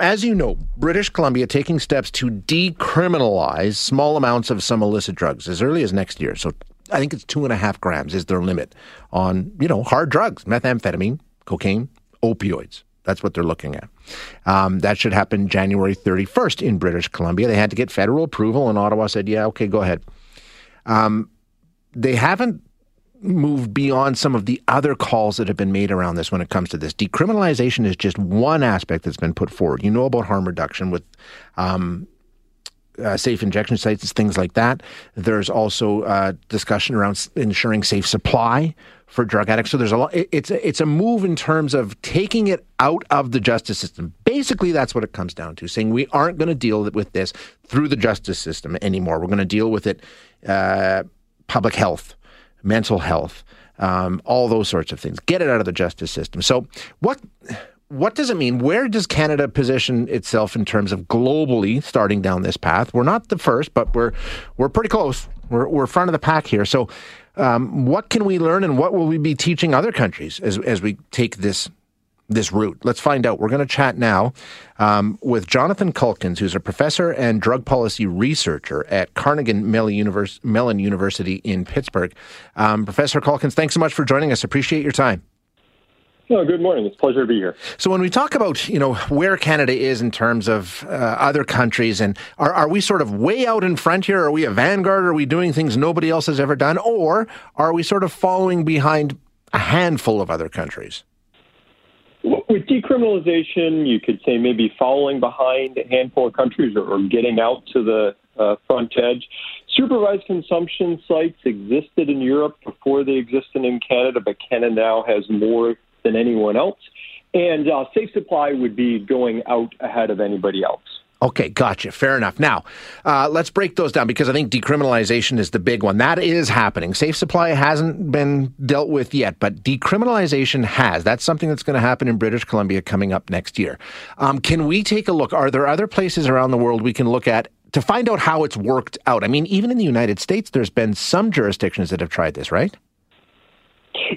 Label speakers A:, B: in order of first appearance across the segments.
A: As you know, British Columbia taking steps to decriminalize small amounts of some illicit drugs as early as next year. So I think it's two and a half grams is their limit on, you know, hard drugs, methamphetamine, cocaine, opioids. That's what they're looking at. Um, that should happen January 31st in British Columbia. They had to get federal approval, and Ottawa said, yeah, okay, go ahead. Um, they haven't moved beyond some of the other calls that have been made around this when it comes to this. Decriminalization is just one aspect that's been put forward. You know about harm reduction with um, uh, safe injection sites, things like that. There's also uh, discussion around ensuring safe supply for drug addicts. So there's a lot. It's a, it's a move in terms of taking it out of the justice system. Basically, that's what it comes down to: saying we aren't going to deal with this through the justice system anymore. We're going to deal with it, uh, public health mental health, um, all those sorts of things. Get it out of the justice system. So, what what does it mean? Where does Canada position itself in terms of globally starting down this path? We're not the first, but we're we're pretty close. We're we're front of the pack here. So, um, what can we learn, and what will we be teaching other countries as as we take this this route? Let's find out. We're going to chat now um, with Jonathan Caulkins, who's a professor and drug policy researcher at Carnegie Mellon, Univers- Mellon University in Pittsburgh. Um, professor Caulkins, thanks so much for joining us. Appreciate your time.
B: Oh, good morning. It's a pleasure to be here.
A: So, when we talk about you know where Canada is in terms of uh, other countries, and are, are we sort of way out in front here? Are we a vanguard? Are we doing things nobody else has ever done, or are we sort of following behind a handful of other countries?
B: With decriminalization, you could say maybe following behind a handful of countries or, getting out to the uh, front edge. Supervised consumption sites existed in Europe before they existed in Canada, but Canada now has more than anyone else. And uh, safe supply would be going out ahead of anybody else.
A: Okay, gotcha. Fair enough. Now, uh, let's break those down because I think decriminalization is the big one. That is happening. Safe supply hasn't been dealt with yet, but decriminalization has. That's something that's going to happen in British Columbia coming up next year. Um, can we take a look? Are there other places around the world we can look at to find out how it's worked out? I mean, even in the United States, there's been some jurisdictions that have tried this, right?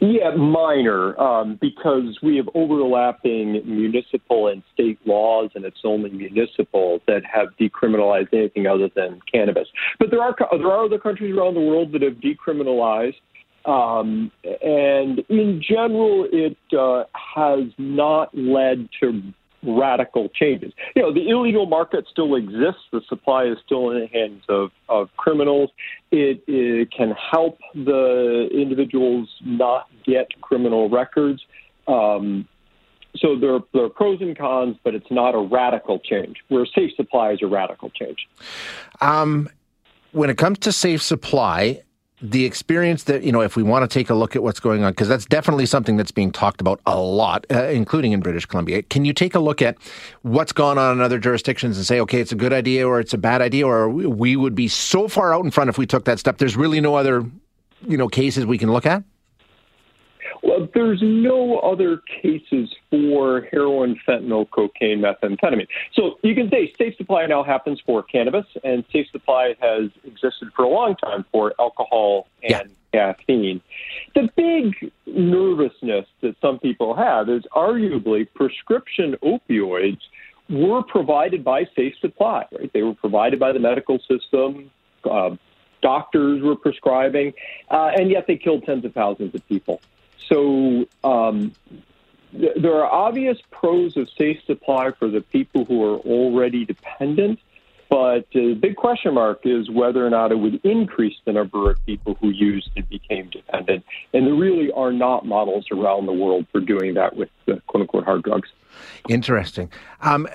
B: Yeah, minor, um, because we have overlapping municipal and state laws, and it's only municipal that have decriminalized anything other than cannabis. But there are there are other countries around the world that have decriminalized, um, and in general, it uh, has not led to radical changes. You know, the illegal market still exists. The supply is still in the hands of, of criminals. It, it can help the individuals not get criminal records. Um, so there, there are pros and cons, but it's not a radical change. Where safe supply is a radical change.
A: Um, when it comes to safe supply, the experience that you know if we want to take a look at what's going on because that's definitely something that's being talked about a lot uh, including in British Columbia. Can you take a look at what's gone on in other jurisdictions and say okay it's a good idea or it's a bad idea or we would be so far out in front if we took that step? There's really no other you know cases we can look at
B: there's no other cases for heroin, fentanyl, cocaine, methamphetamine. So you can say safe supply now happens for cannabis, and safe supply has existed for a long time for alcohol and yeah. caffeine. The big nervousness that some people have is arguably prescription opioids were provided by safe supply, right? They were provided by the medical system. Uh, doctors were prescribing, uh, and yet they killed tens of thousands of people. So um, th- there are obvious pros of safe supply for the people who are already dependent. But the big question mark is whether or not it would increase the number of people who used and became dependent. And there really are not models around the world for doing that with the quote unquote hard drugs.
A: Interesting. Um,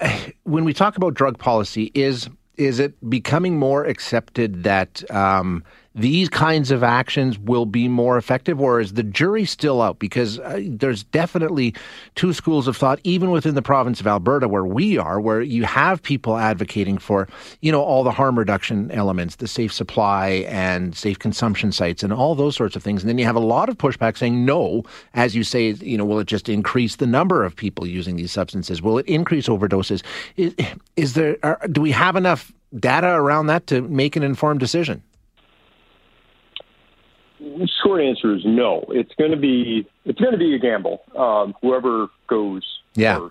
A: when we talk about drug policy, is is it becoming more accepted that um, these kinds of actions will be more effective, or is the jury still out? Because uh, there's definitely two schools of thought, even within the province of Alberta, where we are, where you have people advocating for, you know, all the harm reduction elements, the safe supply and safe consumption sites, and all those sorts of things. And then you have a lot of pushback saying, no, as you say, you know, will it just increase the number of people using these substances? Will it increase overdoses? Is, is there? Are, do we have enough data around that to make an informed decision?
B: Short answer is no. It's going to be it's going to be a gamble. Um, whoever goes
A: yeah.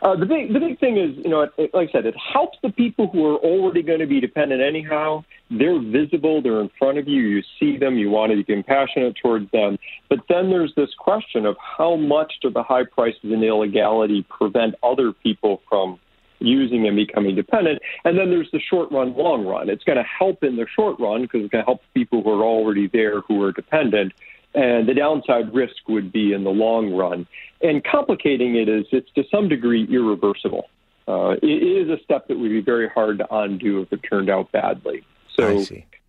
B: Uh, the big the big thing is, you know, it, like I said, it helps the people who are already going to be dependent anyhow. They're visible, they're in front of you, you see them, you want to be compassionate towards them. But then there's this question of how much do the high prices and illegality prevent other people from using and becoming dependent? And then there's the short run, long run. It's going to help in the short run because it's going to help people who are already there who are dependent and the downside risk would be in the long run. And complicating it is it's to some degree irreversible. Uh, it is a step that would be very hard to undo if it turned out badly. So,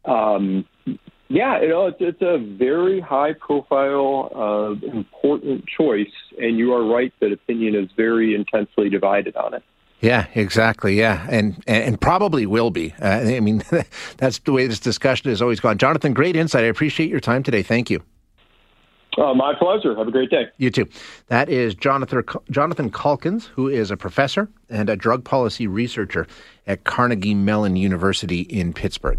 B: um, yeah, you know, it's, it's a very high profile, uh, important choice, and you are right that opinion is very intensely divided on it.
A: Yeah, exactly. Yeah, and and, probably will be. Uh, I mean, that's the way this discussion has always gone. Jonathan, great insight. I appreciate your time today. Thank you.
B: Uh, my pleasure. Have a great day.
A: You too. That is Jonathan Jonathan Caulkins, who is a professor and a drug policy researcher at Carnegie Mellon University in Pittsburgh.